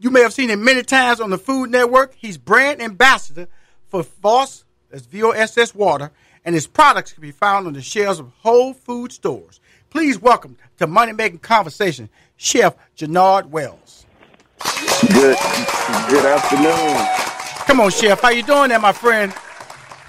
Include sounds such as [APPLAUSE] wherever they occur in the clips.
you may have seen him many times on the Food Network. He's brand ambassador for Voss, that's V-O-S-S water, and his products can be found on the shelves of Whole Food stores. Please welcome to Money Making Conversation, Chef Jernard Wells. Good, good afternoon. Come on, Chef. How you doing there, my friend?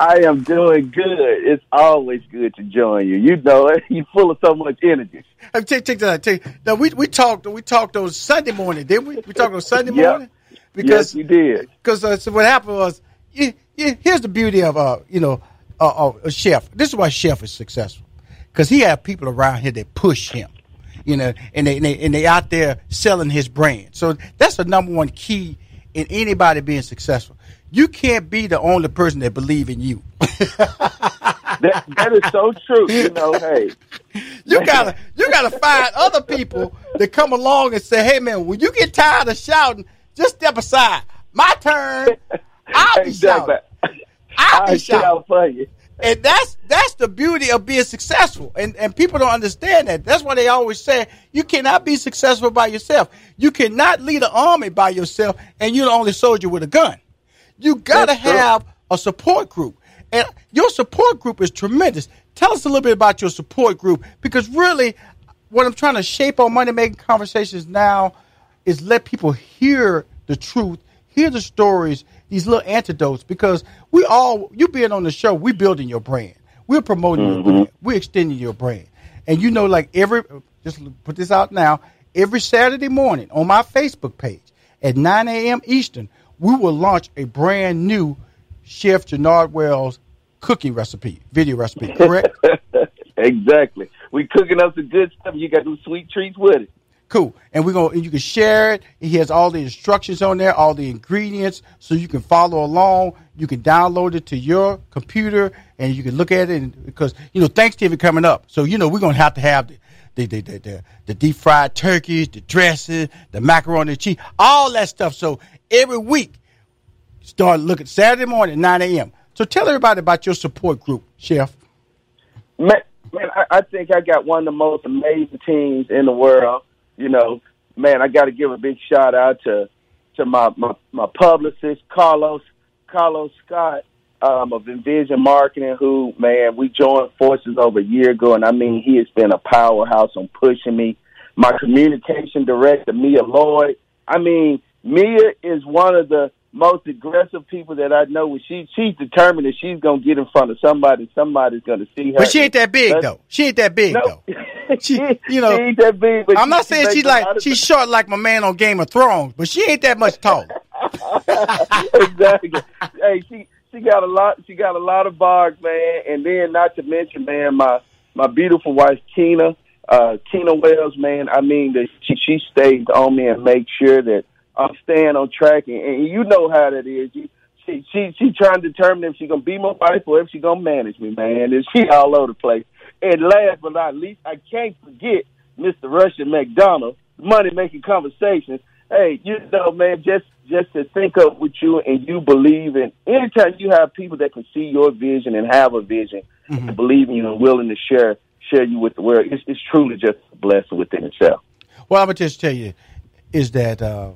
I am doing good. It's always good to join you. You know, [LAUGHS] you're full of so much energy. Hey, take, take that. Take, now we we talked we talked on Sunday morning, didn't we? We talked on Sunday yep. morning. Because, yes, you did. Because uh, so what happened was, you, you, here's the beauty of uh, you know, uh, a chef. This is why chef is successful, because he have people around here that push him, you know, and they, and they and they out there selling his brand. So that's the number one key in anybody being successful you can't be the only person that believe in you. [LAUGHS] that, that is so true. You know, hey, you gotta you gotta find other people that come along and say, "Hey, man, when you get tired of shouting, just step aside. My turn. I'll be shouting. I'll be shouting for you." And that's that's the beauty of being successful. And and people don't understand that. That's why they always say you cannot be successful by yourself. You cannot lead an army by yourself, and you're the only soldier with a gun. You got to have a support group. And your support group is tremendous. Tell us a little bit about your support group because really, what I'm trying to shape on money making conversations now is let people hear the truth, hear the stories, these little antidotes. Because we all, you being on the show, we building your brand, we're promoting mm-hmm. your brand, we're extending your brand. And you know, like every, just put this out now, every Saturday morning on my Facebook page at 9 a.m. Eastern, we will launch a brand new Chef Jernard Wells cooking recipe, video recipe, correct? [LAUGHS] exactly. We cooking up some good stuff. You got do sweet treats with it. Cool. And we're going to, you can share it. He has all the instructions on there, all the ingredients, so you can follow along. You can download it to your computer and you can look at it and, because, you know, Thanksgiving coming up. So, you know, we're going to have to have the, the, the, the, the, the deep fried turkeys, the dressing, the macaroni and cheese, all that stuff. So every week Start looking Saturday morning, 9 a.m. So tell everybody about your support group, Chef. Man, man I, I think I got one of the most amazing teams in the world. You know, man, I got to give a big shout out to to my my, my publicist Carlos Carlos Scott um, of Envision Marketing, who man we joined forces over a year ago, and I mean he has been a powerhouse on pushing me. My communication director Mia Lloyd. I mean Mia is one of the most aggressive people that I know. She she's determined that she's gonna get in front of somebody. Somebody's gonna see her. But she ain't that big That's, though. She ain't that big no. though. [LAUGHS] She, you know, she ain't that big. I'm not saying she's like she's short like my man on Game of Thrones, but she ain't that much tall. [LAUGHS] exactly. hey, she she got a lot. She got a lot of bars, man. And then, not to mention, man, my my beautiful wife Tina, uh, Tina Wells, man. I mean, that she she stays on me and make sure that I'm staying on track, and, and you know how that is. You, she she she trying to determine if she gonna be my wife or if she gonna manage me, man. And she all over the place. And last but not least, I can't forget Mr. Rushion McDonald, money making conversations. Hey, you know, man, just just to think up with you and you believe in anytime you have people that can see your vision and have a vision mm-hmm. and believe in you and willing to share share you with the world, it's, it's truly just a blessing within itself. Well, I'm gonna just tell you is that uh,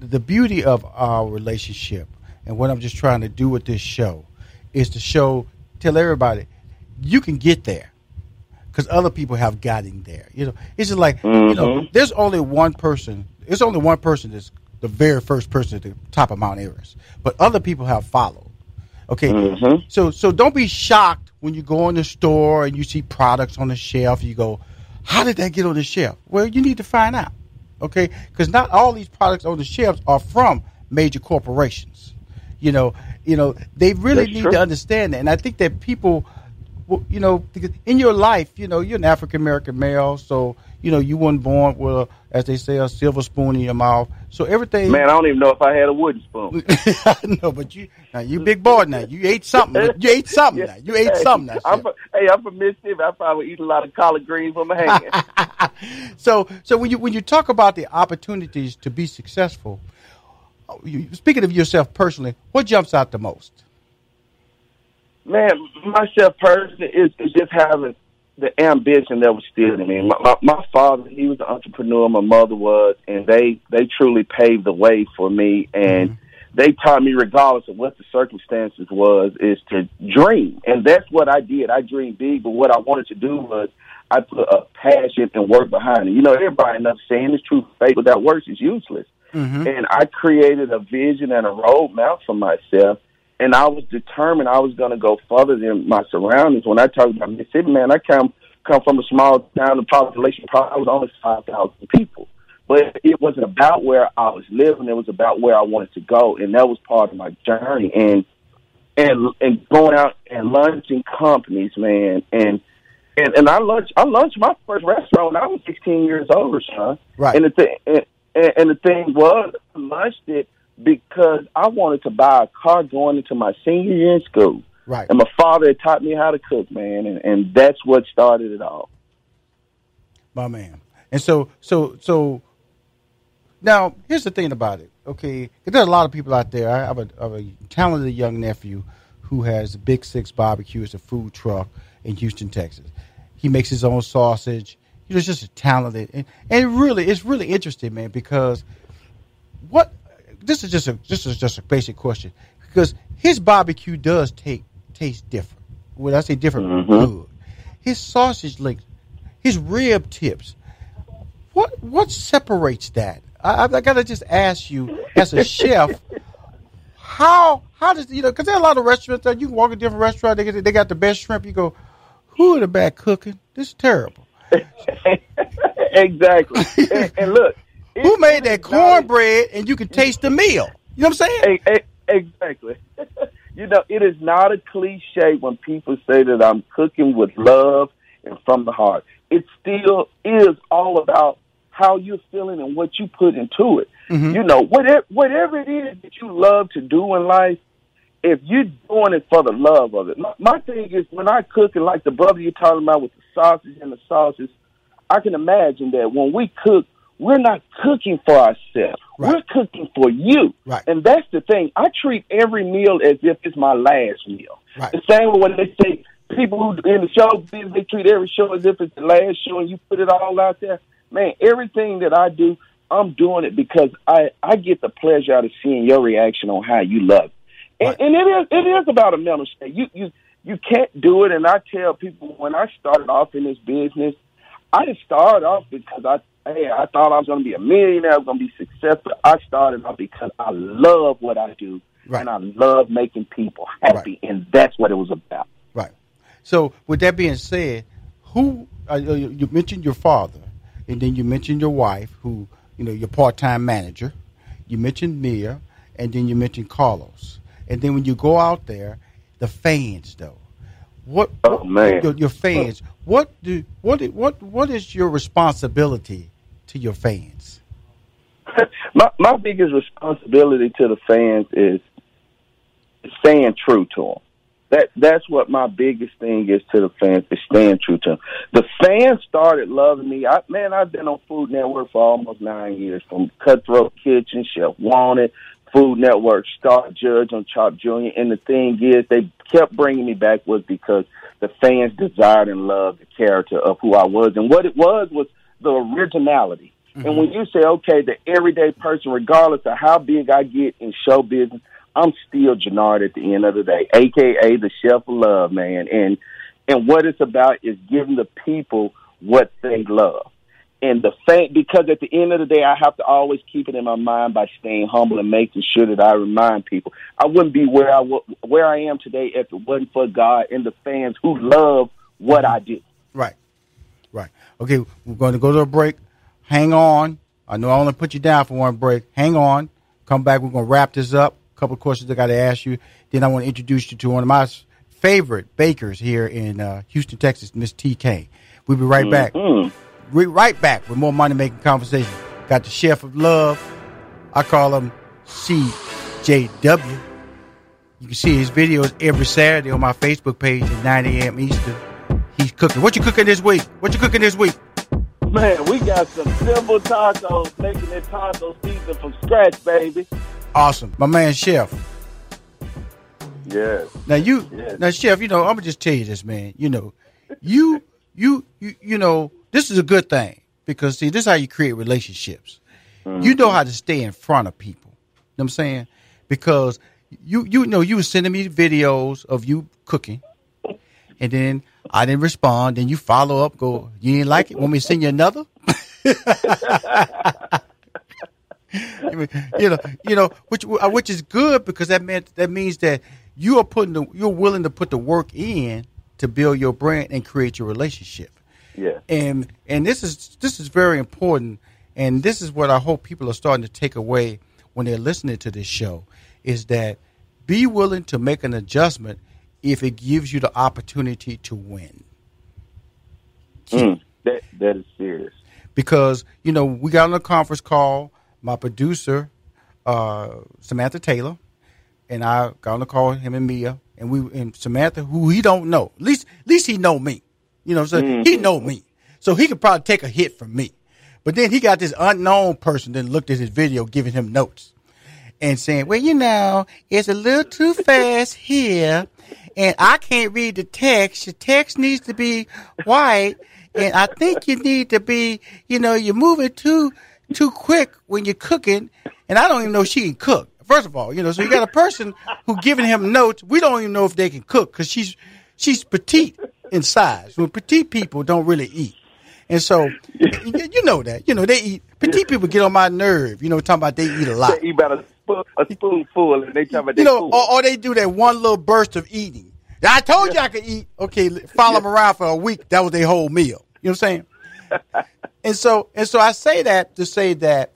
the beauty of our relationship and what I'm just trying to do with this show is to show, tell everybody, you can get there because other people have gotten there. You know, it's just like mm-hmm. you know, mm-hmm. there's only one person. There's only one person that's the very first person at the top of Mount Everest, but other people have followed. Okay, mm-hmm. so so don't be shocked when you go in the store and you see products on the shelf. You go, how did that get on the shelf? Well, you need to find out okay? Because not all these products on the shelves are from major corporations. You know, you know, they really That's need true. to understand that, and I think that people, you know, in your life, you know, you're an African American male, so you know you weren't born with, a, as they say, a silver spoon in your mouth. So everything. Man, I don't even know if I had a wooden spoon. [LAUGHS] no, but you, now you big boy now. You ate something. You ate something yeah. now. You ate hey, something now. I'm from, hey, I'm from Mississippi. I probably eat a lot of collard greens from my hand. [LAUGHS] so, so when you when you talk about the opportunities to be successful, oh, you, speaking of yourself personally, what jumps out the most? Man, myself personally is, is just having the ambition that was still in me. My, my, my father, he was an entrepreneur. My mother was, and they they truly paved the way for me. And mm-hmm. they taught me, regardless of what the circumstances was, is to dream. And that's what I did. I dreamed big, but what I wanted to do was I put a passion and work behind it. You know, everybody knows saying it's true. Faith without works is useless. Mm-hmm. And I created a vision and a roadmap for myself and I was determined I was going to go further than my surroundings. When I talk about Mississippi, man, I come come from a small town. The population probably was only five thousand people, but it wasn't about where I was living. It was about where I wanted to go, and that was part of my journey. And and and going out and launching companies, man, and and and I launched I launched my first restaurant when I was 16 years old, son. Right. And the thing and, and the thing was, I launched it because I wanted to buy a car going into my senior year in school. Right. And my father had taught me how to cook, man, and, and that's what started it all. My man. And so, so, so. Now, here's the thing about it. Okay, there's a lot of people out there. I have a, I have a talented young nephew who has a Big Six Barbecue. It's a food truck in Houston, Texas. He makes his own sausage. He's just a talented, and, and really, it's really interesting, man, because what this is just a this is just a basic question because his barbecue does take taste different. When I say different, mm-hmm. good. His sausage links, his rib tips. What what separates that? I, I got to just ask you, as a chef, [LAUGHS] how how does you know? Because there are a lot of restaurants that you can walk a different restaurant. They get, they got the best shrimp. You go, who are the bad cooking? This is terrible. [LAUGHS] exactly. and, and look, who made that cornbread and you can taste the meal? You know what I'm saying? Exactly. [LAUGHS] you know, it is not a cliche when people say that I'm cooking with love and from the heart. It still is all about how you're feeling and what you put into it. Mm-hmm. You know, whatever whatever it is that you love to do in life, if you're doing it for the love of it. My, my thing is when I cook and like the brother you're talking about with the sausage and the sauces, I can imagine that when we cook we're not cooking for ourselves. Right. We're cooking for you. Right. And that's the thing. I treat every meal as if it's my last meal. Right. The same way when they say people who in the show business, they treat every show as if it's the last show and you put it all out there. Man, everything that I do, I'm doing it because I, I get the pleasure out of seeing your reaction on how you love it. And, Right. and it is it is about a mental state. You you you can't do it and I tell people when I started off in this business, I didn't start off because I hey, I thought I was gonna be a millionaire, I was gonna be successful. I started off because I love what I do Right. and I love making people happy and that's what it was about. Right. So, with that being said, who uh, you you mentioned your father, and then you mentioned your wife, who you know your part-time manager. You mentioned Mia, and then you mentioned Carlos, and then when you go out there, the fans though. What? Oh, man. Your, your fans. What do? What? What? What is your responsibility to your fans? [LAUGHS] my my biggest responsibility to the fans is staying true to them. That that's what my biggest thing is to the fans is staying true to them. The fans started loving me. I man, I've been on Food Network for almost nine years, from Cutthroat Kitchen, Chef Wanted, Food Network, Star Judge on Chopped Junior. And the thing is, they kept bringing me back was because the fans desired and loved the character of who I was, and what it was was the originality. And when mm-hmm. you say, okay, the everyday person, regardless of how big I get in show business, I'm still Jernard at the end of the day, aka the chef of love, man. And and what it's about is giving the people what they love. And the fact, because at the end of the day, I have to always keep it in my mind by staying humble and making sure that I remind people I wouldn't be where I w- where I am today if it wasn't for God and the fans who love what I do. Right. Right. Okay, we're going to go to a break. Hang on. I know I only put you down for one break. Hang on. Come back. We're going to wrap this up. A couple of questions I got to ask you. Then I want to introduce you to one of my favorite bakers here in uh, Houston, Texas, Miss TK. We'll be right back. We're right back with more money making conversation. Got the chef of love. I call him CJW. You can see his videos every Saturday on my Facebook page at 9 a.m. Eastern. Cooking. What you cooking this week? What you cooking this week? Man, we got some simple tacos, making it taco season from scratch, baby. Awesome. My man Chef. Yes. Now you Yes. now Chef, you know, I'm gonna just tell you this, man. You know, you you you you know, this is a good thing because see, this is how you create relationships. You mm-hmm. know how to stay in front of people. You know what I'm saying? Because you you know you were sending me videos of you cooking and then I didn't respond, then you follow up, go, you didn't like it? Want me to send you another? [LAUGHS] You know, you know, which uh, which is good because that meant that means that you are putting the you're willing to put the work in to build your brand and create your relationship. Yeah. And and this is this is very important, and this is what I hope people are starting to take away when they're listening to this show, is that be willing to make an adjustment if it gives you the opportunity to win. Mm, that that is serious. because you know we got on a conference call. My producer, uh, Samantha Taylor, and I got on the call him and Mia, and we and Samantha, who he don't know, at least at least he know me, you know, so he know me, so he could probably take a hit from me. But then he got this unknown person that looked at his video, giving him notes and saying, "Well, you know, it's a little too fast here, and I can't read the text. Your text needs to be white, and I think you need to be, you know, you're moving too too quick when you're cooking, and I don't even know she can cook. First of all, you know, so you got a person who giving him notes. We don't even know if they can cook because she's she's petite in size. When petite people don't really eat. And so, you know that. You know, they eat. Petite people get on my nerve. You know, talking about they eat a lot. They eat about a, spoon, a spoonful, and they talk about You they know, or, or they do that one little burst of eating. I told you I could eat. Okay, follow them around for a week. That was their whole meal. You know what I'm saying? [LAUGHS] and so, and so, I say that to say that,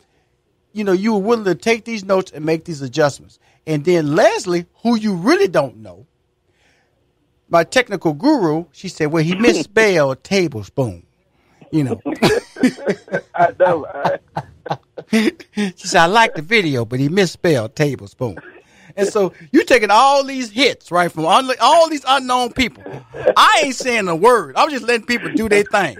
you know, you were willing to take these notes and make these adjustments. And then Leslie, who you really don't know, my technical guru, she said, well, he [LAUGHS] misspelled tablespoon. You know, [LAUGHS] I know. [LAUGHS] she said, I like the video, but he misspelled tablespoon. And so you taking all these hits, right, from un- all these unknown people. I ain't saying a word. I'm just letting people do their thing.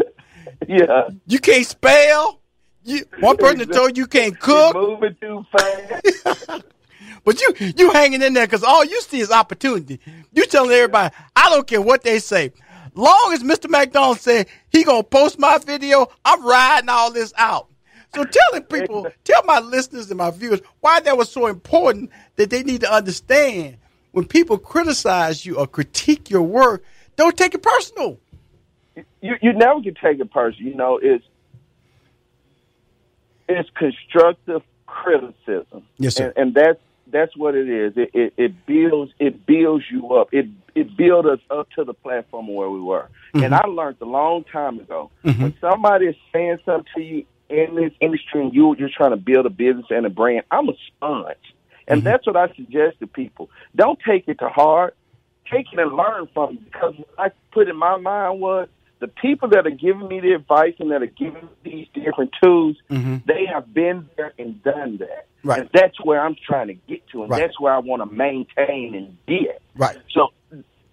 yeah. You can't spell. You, one person told you can't cook. You're moving too fast. [LAUGHS] But you you hanging in there because all you see is opportunity. You telling everybody, I don't care what they say. Long as Mr. McDonald said he gonna post my video, I'm riding all this out. So telling people, [LAUGHS] tell my listeners and my viewers why that was so important that they need to understand when people criticize you or critique your work, don't take it personal. you you never can take it personal. You know, it's it's constructive criticism. Yes, sir. And, and that's that's what it is. It, it it builds it builds you up. It it builds us up to the platform where we were. And mm-hmm. I learned a long time ago mm-hmm. when somebody is saying something to you in this industry and you you're trying to build a business and a brand. I'm a sponge, and mm-hmm. that's what I suggest to people. Don't take it to heart. Take it and learn from it because what I put in my mind was the people that are giving me the advice and that are giving me these different tools, they have been there and done that. Right. And that's where I'm trying to get to, and Right. that's where I want to maintain and get. Right. So,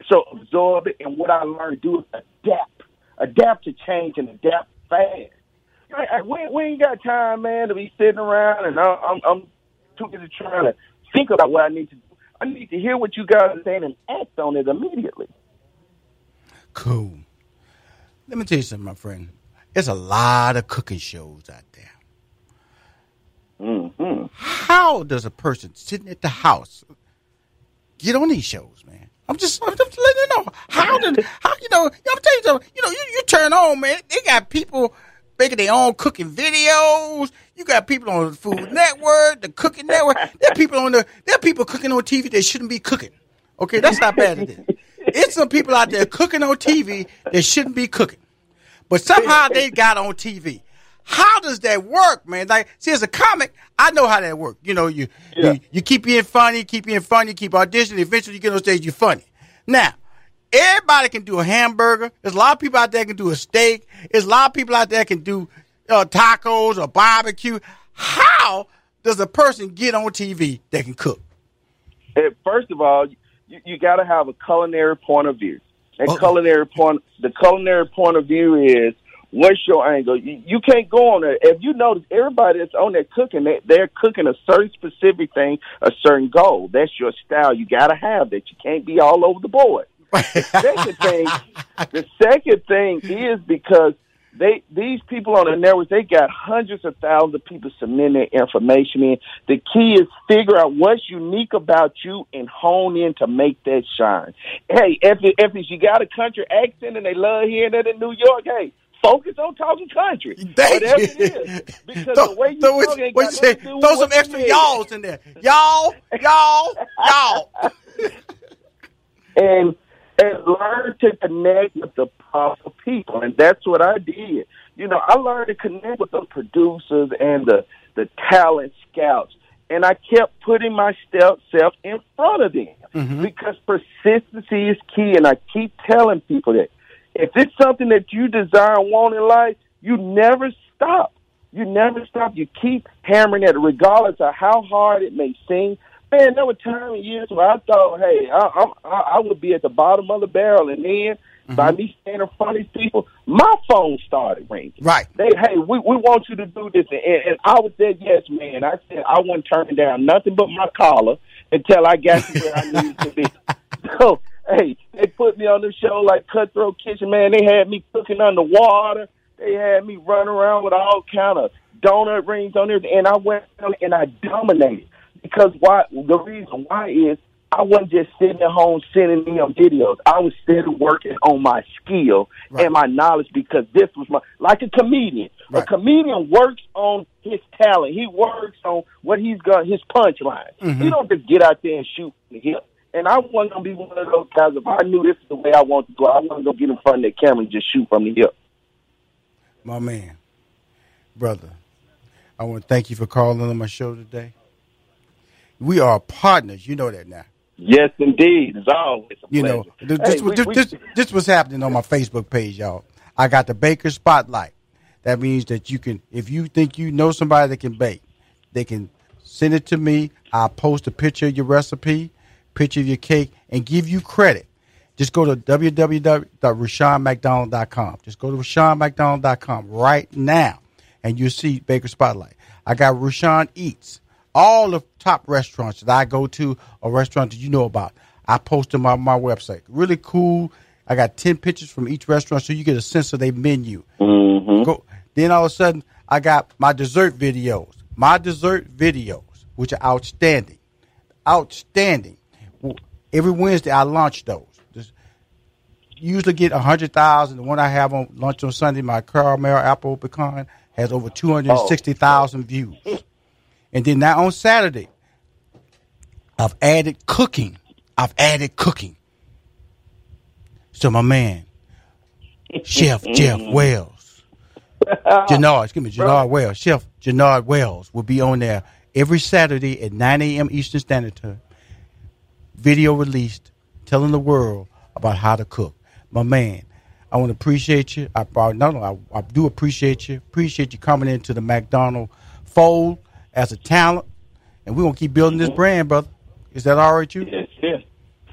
so absorb it, and what I learned to do is adapt, adapt to change, and adapt fast. I, I, we, we ain't got time, man, to be sitting around, and I, I'm I'm too busy trying to think about what I need to do. I need to hear what you guys are saying and act on it immediately. Cool. Let me tell you something, my friend. There's a lot of cooking shows out there. Hmm How does a person sitting at the house get on these shows, man? I'm just, I'm just letting you know. How did, how you know? I'm telling you something. You know, you, you turn on, man. They got people making their own cooking videos. You got people on the Food [LAUGHS] Network, the Cooking Network. There are people on the, there are people cooking on TV that shouldn't be cooking. Okay, that's not bad it is. It's some people out there cooking on TV that shouldn't be cooking, but somehow they got on TV. How does that work, man? Like, see, as a comic, I know how that works. You know, you, Yeah. you you keep being funny, keep being funny, keep auditioning. Eventually, you get on stage, you're funny. Now, everybody can do a hamburger. There's a lot of people out there that can do a steak. There's a lot of people out there that can do uh, tacos or barbecue. How does a person get on TV that can cook? First of all, you, you got to have a culinary point of view. And Oh. culinary point, the culinary point of view is what's your angle. You, you can't go on there. If you notice, everybody that's on there cooking, they, they're cooking a certain specific thing, a certain goal. That's your style. You got to have that. You can't be all over the board. the [LAUGHS] second thing, the second thing is because they these people on the networks they got hundreds of thousands of people submitting their information in. The key is figure out what's unique about you and hone in to make that shine. Hey, if it, if it's, you got a country accent and they love hearing it in New York, hey. Focus on talking country, Thank whatever you. it is, because Throw- the way you throw it- talk ain't got you say? do Throw some extra y'alls in there. Y'all, y'all, y'all. [LAUGHS] and and learn to connect with the proper people, and that's what I did. You know, I learned to connect with the producers and the the talent scouts, and I kept putting myself self in front of them mm-hmm. because persistency is key. And I keep telling people that if it's something that you desire and want in life, you never stop. You never stop. You keep hammering at it, regardless of how hard it may seem. Man, there were times and years where I thought, hey, I, I, I would be at the bottom of the barrel, and then mm-hmm. by me standing in front of these people, my phone started ringing. Right. They, hey, we we want you to do this, and, and I was said yes, man. I said I wasn't turning down nothing but my collar until I got to where I needed to be. [LAUGHS] So, hey, they put me on the show like Cutthroat Kitchen, man. They had me cooking underwater. They had me running around with all kind of donut rings on there, and I went and I dominated. Because why? The reason why is I wasn't just sitting at home sending me on videos. I was still working on my skill Right. and my knowledge because this was my like a comedian. Right. A comedian works on his talent. He works on what he's got, his punchline. Mm-hmm. He don't just get out there and shoot from the hip. And I wasn't gonna be one of those guys. If I knew this is the way I wanted to go, I wasn't gonna get in front of that camera and just shoot from the hip. My man, brother, I want to thank you for calling on my show today. We are partners. You know that now. Yes, indeed. It's always a You know, pleasure. this, this, Hey, we- this, we- this, this was happening on my Facebook page, y'all. I got the baker spotlight. That means that you can, if you think you know somebody that can bake, they can send it to me. I'll post a picture of your recipe, picture of your cake, and give you credit. Just go to www.rushionmcdonald.com. Just go to rushionmcdonald.com right now and you see Baker Spotlight. I got Rushion Eats. All the top restaurants that I go to or restaurants that you know about, I post them on my website. Really cool. I got 10 pictures from each restaurant so you get a sense of their menu. Mm-hmm. Go, then all of a sudden, I got my dessert videos. My dessert videos, which are outstanding. Outstanding. Every Wednesday, I launch those. Just usually get a 100,000. The one I have on lunch on Sunday, my caramel apple pecan, has over 260,000 views. [LAUGHS] And then now on Saturday, I've added cooking. I've added cooking. So my man, [LAUGHS] Chef Jeff Wells, Jernard, excuse me, Jernard Wells, Chef Jernard Wells will be on there every Saturday at 9 a.m. Eastern Standard Time. Video released, telling the world about how to cook. My man, I want to appreciate you. I, I no, no, I, I do appreciate you. Appreciate you coming into the McDonald fold as a talent, and we're gonna keep building this brand, brother. Is that all right, you? Yes, yes.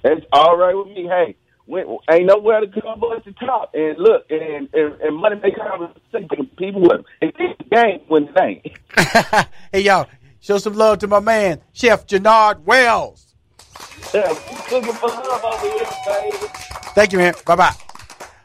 That's all right with me. Hey, when, ain't nowhere to go but the top. And look, and and, and money make conversation. People with it. It's the game when it ain't. hey, y'all, show some love to my man, Chef Jernard Wells. Thank you, man. Bye bye.